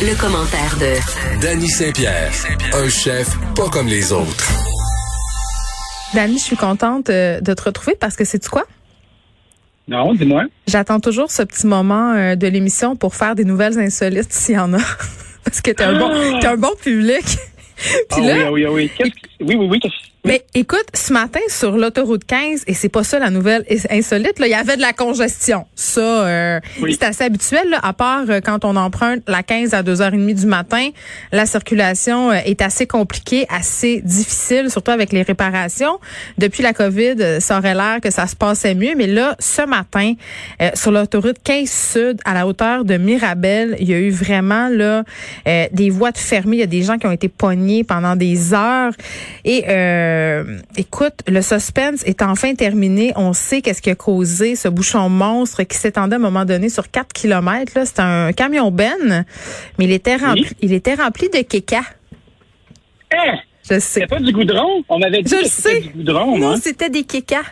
Le, commentaire de Danny Saint-Pierre, un chef pas comme les autres. Dani, je suis contente euh, de te retrouver parce que c'est quoi? Non, dis-moi. J'attends toujours ce petit moment euh, de l'émission pour faire des nouvelles insolites s'il y en a. parce que t'es un bon, t'es un bon public. Puis Ah là, oui, oui, oui. Oui, oui, oui. Mais écoute, ce matin sur l'autoroute 15, et c'est pas ça la nouvelle insolite, là, il y avait de la congestion. Ça, euh, Oui. c'est assez habituel, là, à part euh, quand on emprunte la 15 à 2h30 du matin, la circulation euh, est assez compliquée, assez difficile, surtout avec les réparations. Depuis la COVID, euh, ça aurait l'air que ça se passait mieux, mais là, ce matin, sur l'autoroute 15 Sud, à la hauteur de Mirabel, il y a eu vraiment là euh, des voies de fermées. Il y a des gens qui ont été pognés pendant des heures. Et euh, écoute, le suspense est enfin terminé. On sait qu'est-ce qui a causé ce bouchon monstre qui s'étendait à un moment donné sur 4 kilomètres. Là, c'était un camion Ben, mais il était rempli, il était rempli de kékas. Hein? Je sais. C'était pas du goudron? On m'avait dit Je que c'était du goudron, Non, hein? c'était des kékas.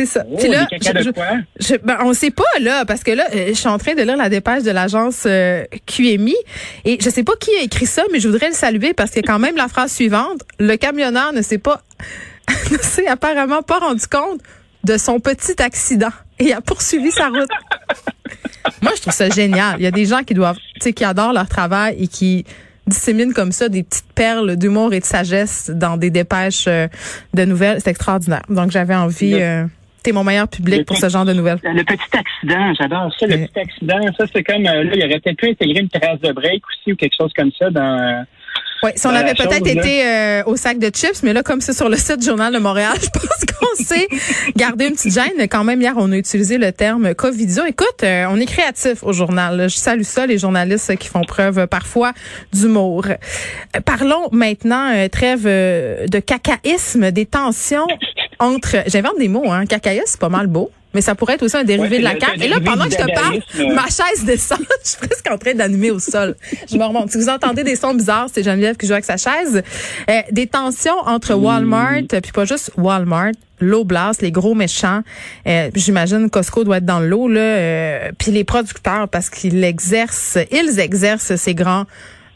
C'est ça. Oh, là, des caca je- de quoi? je- ben, on sait pas là parce que là euh, je suis en train de lire la dépêche de l'agence euh, QMI et je sais pas qui a écrit ça mais je voudrais le saluer parce qu'il y a quand même la phrase suivante le camionneur ne s'est pas ne s'est apparemment pas rendu compte de son petit accident et a poursuivi sa route. Moi je trouve ça génial. Il y a des gens qui doivent tu sais qui adorent leur travail et qui disséminent comme ça des petites perles d'humour et de sagesse dans des dépêches euh, de nouvelles, c'est extraordinaire. Donc j'avais envie euh, T'es mon meilleur public Le pour ce genre de nouvelles. Le petit accident, j'adore ça, le petit accident. Ça, c'est comme, euh, là, il aurait peut-être pu intégrer une trace de break aussi ou quelque chose comme ça dans... Oui, si on avait peut-être été euh, au sac de chips, mais là, comme c'est sur le site du Journal de Montréal, je pense qu'on s'est gardé une petite gêne. Quand même, hier, on a utilisé le terme Covidio. Écoute, euh, on est créatif au journal. Je salue ça, les journalistes qui font preuve euh, parfois d'humour. Parlons maintenant, euh, trêve de cacaïsme, des tensions entre... J'invente des mots, hein. Cacaïsme, c'est pas mal beau. Mais ça pourrait être aussi un dérivé Ouais, de la c'est Et là, pendant que je te parle, dadaïsme. ma chaise descend. je suis presque en train d'animer au sol. Je me remonte. Si vous entendez des sons bizarres, c'est Geneviève qui joue avec sa chaise. Euh, des tensions entre Walmart, euh, puis pas juste Walmart, l'Oblast, les gros méchants. Euh, J'imagine Costco doit être dans le lot, là. euh, puis les producteurs, parce qu'ils exercent, ils exercent ces grands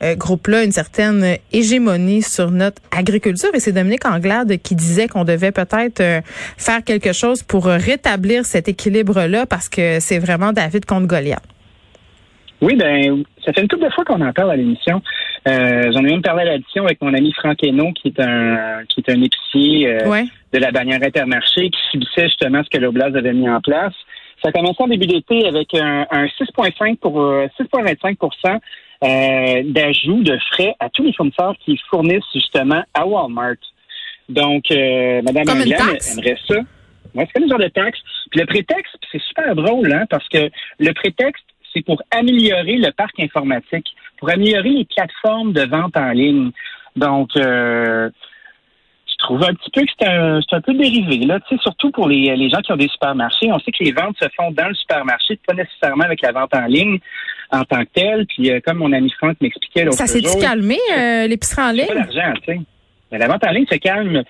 euh, groupes-là une certaine hégémonie sur notre agriculture. Et c'est Dominique Anglade qui disait qu'on devait peut-être euh, faire quelque chose pour rétablir cet équilibre-là parce que c'est vraiment David contre Goliath. Oui, ben, ça fait une couple de fois qu'on en parle à l'émission. Euh, J'en ai même parlé à l'addition avec mon ami Franck Hainaut, qui est un qui est un épicier euh, Ouais. de la bannière Intermarché, qui subissait justement ce que l'Oblast avait mis en place. Ça a commencé en début d'été avec un, un 6,5 pour euh, 6,25 euh, d'ajout de frais à tous les fournisseurs qui fournissent justement à Walmart. Donc, euh, Madame Comme aimerait ça. Ouais, c'est comme une genre de taxe. Puis le prétexte, c'est super drôle, hein, parce que le prétexte, c'est pour améliorer le parc informatique, pour améliorer les plateformes de vente en ligne. Donc, euh, je trouve un petit peu que c'est un, c'est un peu dérivé, là, tu sais, surtout pour les, les gens qui ont des supermarchés. On sait que les ventes se font dans le supermarché, pas nécessairement avec la vente en ligne en tant que telle. Puis, euh, comme mon ami Franck m'expliquait l'autre Ça jour, s'est-tu calmé, euh, l'épicerie en c'est pas ligne? d'argent, tu sais. Mais la vente en ligne se calme.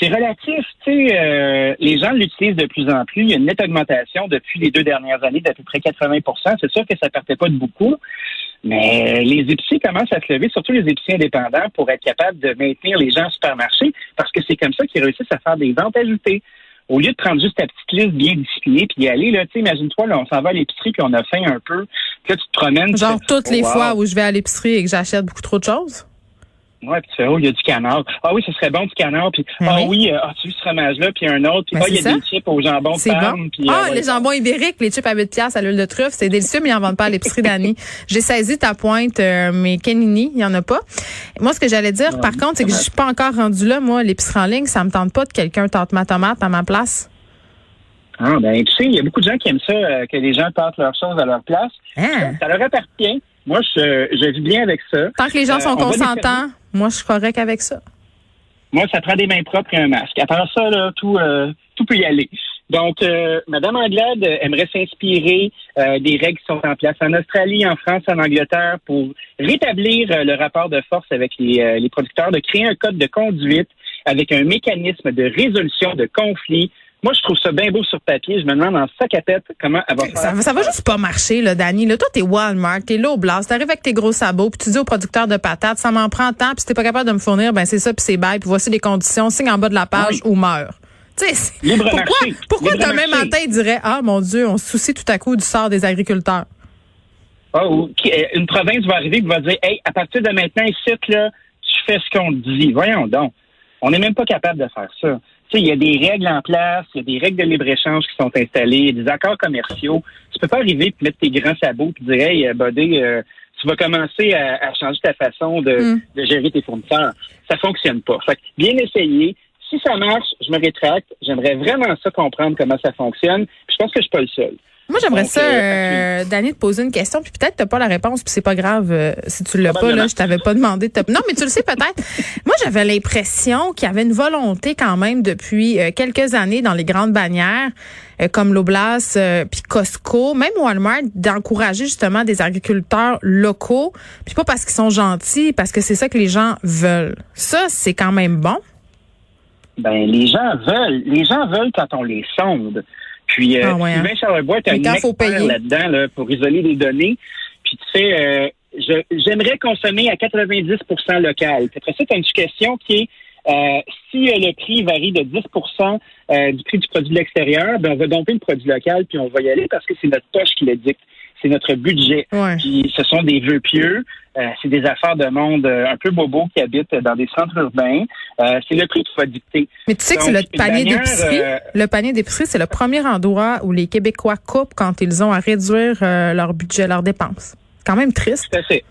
C'est relatif, tu sais. euh, les gens l'utilisent de plus en plus. Il y a une nette augmentation depuis les deux dernières années d'à peu près 80% C'est sûr que ça partait pas de beaucoup. Mais les épiciers commencent à se lever, surtout les épiciers indépendants, pour être capables de maintenir les gens au supermarché, parce que c'est comme ça qu'ils réussissent à faire des ventes ajoutées. Au lieu de prendre juste ta petite liste bien disciplinée puis y aller, là, tu sais, imagine-toi, là, on s'en va à l'épicerie puis on a faim un peu. Puis là, tu te promènes. Genre toutes les Wow. fois où je vais à l'épicerie et que j'achète beaucoup trop de choses? Ouais, puis tu fais, oh, il y a du canard. Ah oui, ce serait bon du canard. Puis, ah oui. euh, ah, tu veux ce fromage-là, puis un autre. Puis, ah, il y a des chips au jambon de C'est Parme. euh, Ah, les jambons ibériques, les chips à 8 piastres à l'huile de truffe, c'est délicieux, mais ils en vendent pas à l'épicerie d'Annie. J'ai saisi ta pointe, euh, mais Kenini, il y en a pas. Moi, ce que j'allais dire, par contre, c'est que je suis pas encore rendue là. Moi, l'épicerie en ligne, ça me tente pas de quelqu'un tente ma tomate à ma place. Ah, ben, tu sais, il y a beaucoup de gens qui aiment ça, euh, que les gens partent leurs choses à leur place. Hein? Ça leur appartient. Moi, je, je vis bien avec ça. Tant que les gens Euh, sont consentants, moi, je suis correct avec ça. Moi, ça prend des mains propres et un masque. À part ça, là, tout, euh, tout peut y aller. Donc, euh, Madame Anglade aimerait s'inspirer euh, des règles qui sont en place en Australie, en France, en Angleterre pour rétablir euh, le rapport de force avec les, euh, les producteurs, de créer un code de conduite avec un mécanisme de résolution de conflits. Moi, je trouve ça bien beau sur papier. Je me demande en sac à tête comment elle va faire. Ça, ça va juste pas marcher, là, Danny. Là, toi, t'es Walmart, t'es là au blast, t'arrives avec tes gros sabots, puis tu dis au producteur de patates, ça m'en prend tant, puis si t'es pas capable de me fournir, ben c'est ça, puis c'est bail, puis voici les conditions, signe en bas de la page Oui. ou meurs. Libre pourquoi, marché. pourquoi Libre demain marché. matin, il dirait, ah, mon Dieu, on se soucie tout à coup du sort des agriculteurs? Ah, euh, une province va arriver et va dire Hey, à partir de maintenant, ici, là, tu fais ce qu'on te dit. Voyons donc. On n'est même pas capable de faire ça. Tu sais, il y a des règles en place, il y a des règles de libre-échange qui sont installées, il y a des accords commerciaux. Tu peux pas arriver et mettre tes grands sabots et dire Hey, euh, buddy, euh, tu vas commencer à, à changer ta façon de, Mm. de gérer tes fournisseurs. Ça fonctionne pas. Fait que bien essayé. Si ça marche, je me rétracte. J'aimerais vraiment ça comprendre comment ça fonctionne. Puis je pense que je suis pas le seul. Moi, j'aimerais Donc, ça, euh, Danny, te poser une question, puis peut-être t'as pas la réponse, puis c'est pas grave euh, si tu l'as pas, là, je t'avais pas demandé de te... Non, mais tu le sais peut-être. Moi, j'avais l'impression qu'il y avait une volonté quand même depuis euh, quelques années dans les grandes bannières, euh, comme l'Oblast, euh, puis Costco, même Walmart, d'encourager justement des agriculteurs locaux, puis pas parce qu'ils sont gentils, parce que c'est ça que les gens veulent. Ça, c'est quand même bon. Ben, les gens veulent. Les gens veulent quand on les sonde. Puis, euh, Ah ouais, Sylvain hein. Charlebois est un expert là-dedans là, pour isoler les données. Puis, tu sais, euh, je- j'aimerais consommer à 90% local. Puis Après ça, tu as une question qui est euh, si euh, le prix varie de 10% euh, du prix du produit de l'extérieur, ben, on va domper le produit local puis on va y aller parce que c'est notre poche qui le dicte. C'est notre budget. Ouais. Puis ce sont des vœux pieux. Euh, c'est des affaires de monde euh, un peu bobo qui habitent dans des centres urbains. Euh, c'est le prix qui va dicter. Mais tu sais que c'est le panier d'épicerie. euh, Le panier d'épicerie, c'est le premier endroit où les Québécois coupent quand ils ont à réduire leur budget, leurs dépenses. Quand même triste. Tout à fait.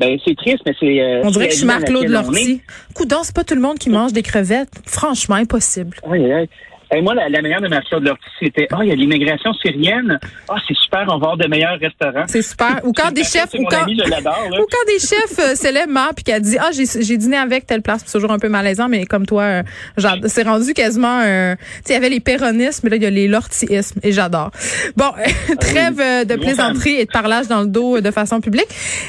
Ben, c'est triste, mais c'est. On dirait que je suis Marc-Claude. Lortie. Coudon, c'est pas tout le monde qui mange des crevettes. Franchement, impossible. Oui, oui. Et moi, la, la manière de Marc-Claude Lortie, c'était Ah, il y a l'immigration syrienne. Ah, c'est super, on va avoir de meilleurs restaurants. C'est super. Ou quand des C'est chefs, ou quand, ami, je ou quand des chefs euh, célèbres meurent puis qu'elle dit ah j'ai j'ai dîné avec telle place, c'est toujours un peu malaisant, mais comme toi, euh, c'est rendu quasiment. euh, tu sais, il y avait les péronismes, mais là il y a les lortiismes et j'adore. Bon, trêve euh, de plaisanterie et de parlage dans le dos euh, de façon publique.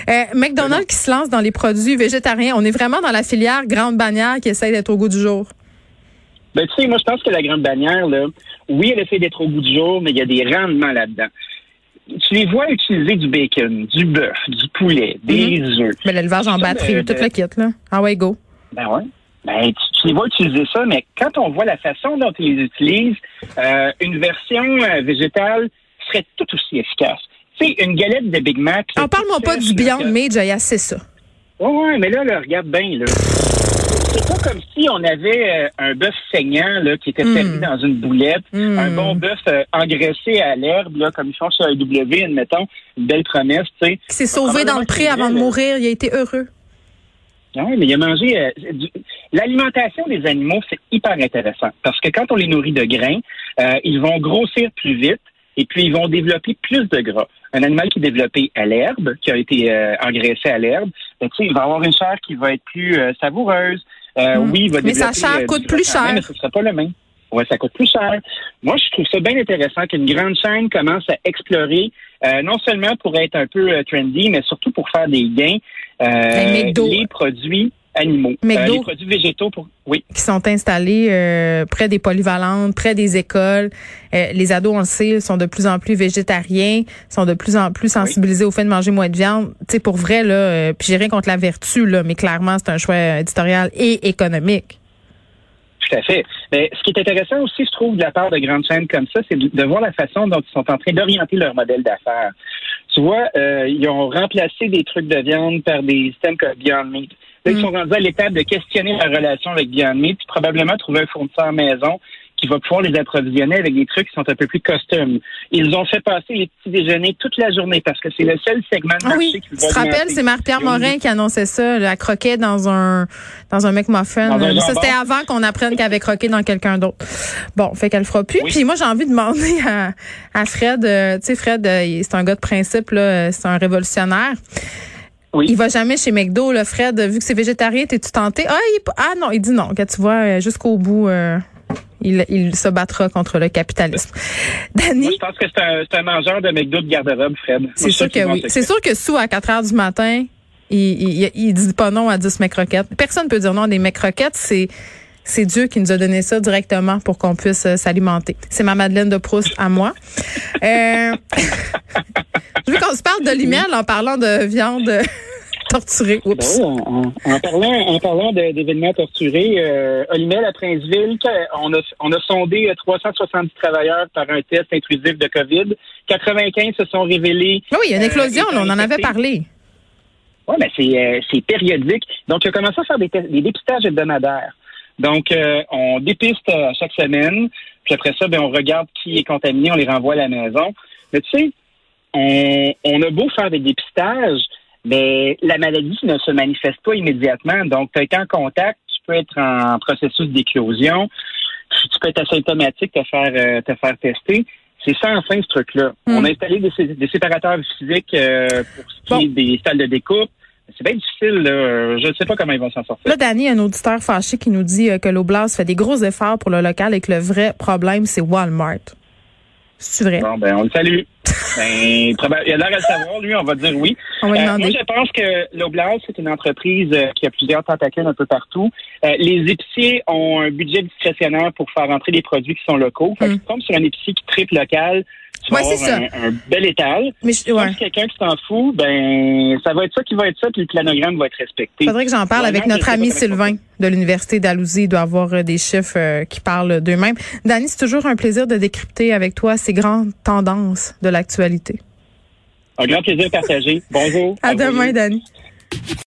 Euh, McDonald's qui se lance dans les produits végétariens, on est vraiment dans la filière grande bannière qui essaye d'être au goût du jour. Ben, tu sais, moi, je pense que la grande bannière, là, oui, elle essaie d'être au bout du jour, mais il y a des rendements là-dedans. Tu les vois utiliser du bacon, du bœuf, du poulet, des œufs. Mais l'élevage en batterie, tout de- le kit là. Ah ouais go. Ben ouais. Ben, tu, tu les vois utiliser ça, mais quand on voit la façon dont ils les utilisent, euh, une version euh, végétale serait tout aussi efficace. Tu sais, une galette de Big Mac. là, En parle-moi pas du Beyond Meat, assez ça. Ouais, ouais, mais là, là regarde bien, là. C'est pas comme si on avait euh, un bœuf saignant là, qui était servi dans une boulette, Mm. un bon bœuf euh, engraissé à l'herbe, là, comme ils font sur AW, admettons, une belle promesse, tu sais. Qui s'est sauvé dans le pré avant de mourir, il a été heureux. Oui, mais il a mangé. euh, du- L'alimentation des animaux, c'est hyper intéressant parce que quand on les nourrit de grains, euh, ils vont grossir plus vite et puis ils vont développer plus de gras. Un animal qui est développé à l'herbe, qui a été euh, engraissé à l'herbe, ben, il va avoir une chair qui va être plus euh, savoureuse. Euh, Mm. Oui, il va Mais sa développer, chair euh, coûte plus cher. Mais ce ne sera pas le même. Oui, ça coûte plus cher. Moi, je trouve ça bien intéressant qu'une grande chaîne commence à explorer, euh, non seulement pour être un peu euh, trendy, mais surtout pour faire des gains, euh, les produits animaux. Euh, les produits végétaux pour. Oui. qui sont installés euh, près des polyvalentes, près des écoles. Euh, les ados, on le sait, sont de plus en plus végétariens, sont de plus en plus sensibilisés au fait de manger moins de viande. Tu sais, pour vrai, là, euh, puis j'ai rien contre la vertu, là, mais clairement, c'est un choix éditorial et économique. Tout à fait. Mais ce qui est intéressant aussi, je trouve, de la part de grandes chaînes comme ça, c'est de, de voir la façon dont ils sont en train d'orienter leur modèle d'affaires. Tu vois, euh, ils ont remplacé des trucs de viande par des systèmes comme Beyond Meat. Ils Mm. sont rendus à l'étape de questionner la relation avec Beyond puis probablement trouver un fournisseur maison qui va pouvoir les approvisionner avec des trucs qui sont un peu plus custom. Ils ont fait passer les petits déjeuners toute la journée parce que c'est le seul segment de Ah marché oui, qui tu va te rappelles, c'est ont Morin qui annonçait ça, la croquait dans un dans un McMuffin. Dans un ça, c'était avant qu'on apprenne qu'elle avait croqué dans quelqu'un d'autre. Bon, fait qu'elle le fera plus. Oui. Puis moi, j'ai envie de demander à, à Fred, euh, tu sais, Fred, euh, c'est un gars de principe, là, euh, c'est un révolutionnaire. Oui. Il va jamais chez McDo, là, Fred, vu que c'est végétarien, t'es-tu tenté? Ah, il, ah non, il dit non, que tu vois, euh, jusqu'au bout, euh, il, il se battra contre le capitalisme. Danny? Moi, je pense que c'est un, c'est un mangeur de McDo de garde-robe, Fred. C'est sûr que oui. C'est sûr que sous à 4 heures du matin, il, il, il dit pas non à 10 croquettes. Personne peut dire non à des croquettes. C'est c'est Dieu qui nous a donné ça directement pour qu'on puisse euh, s'alimenter. C'est ma Madeleine de Proust à moi. Euh, je veux qu'on se parle de en parlant de viande torturée. Ben Oups. en, parlant, en parlant d'événements torturés, euh, Olimel à Princeville, on a, on a sondé euh, 370 travailleurs par un test intrusif de COVID. 95 se sont révélés. Ah oui, il y a une euh, éclosion, là, on en avait parlé. Oui, mais c'est euh, périodique. Donc, il a commencé à faire des, des dépistages hebdomadaires. Donc, euh, on dépiste euh, chaque semaine, puis après ça, ben, on regarde qui est contaminé, on les renvoie à la maison. Mais tu sais, on, on a beau faire des dépistages, mais la maladie ne se manifeste pas immédiatement. Donc, tu as été en contact, tu peux être en processus d'éclosion, tu peux être asymptomatique, te faire, euh, te faire tester. C'est sans fin, ce truc-là. Hmm. On a installé des, sé- des séparateurs physiques euh, pour ce qui Bon. est des salles de découpe. C'est bien difficile, là. Je ne sais pas comment ils vont s'en sortir. Là, Danny, un auditeur fâché qui nous dit euh, que l'Oblast fait des gros efforts pour le local et que le vrai problème, c'est Walmart. C'est vrai? Bon, ben, on le salue. Ben, il a l'air à le savoir, lui, on va dire oui. On va Euh, demander. moi, je pense que l'Oblast, c'est une entreprise euh, qui a plusieurs tentacules un peu partout. Euh, les épiciers ont un budget discrétionnaire pour faire entrer des produits qui sont locaux. Fait Mm. tu tombes sur un épicier qui triple local, tu Ouais, avoir un, un bel étal. Mais je- Si ouais. quelqu'un qui s'en fout, ben, ça va être ça qui va être ça, puis le planogramme va être respecté. Faudrait que j'en parle avec notre ami Sylvain de l'Université d'Alousie. Il doit avoir euh, des chiffres euh, qui parlent d'eux-mêmes. Dani, c'est toujours un plaisir de décrypter avec toi ces grandes tendances de l'actualité. Un grand plaisir partagé. Bonjour. À revoir. demain, Dani.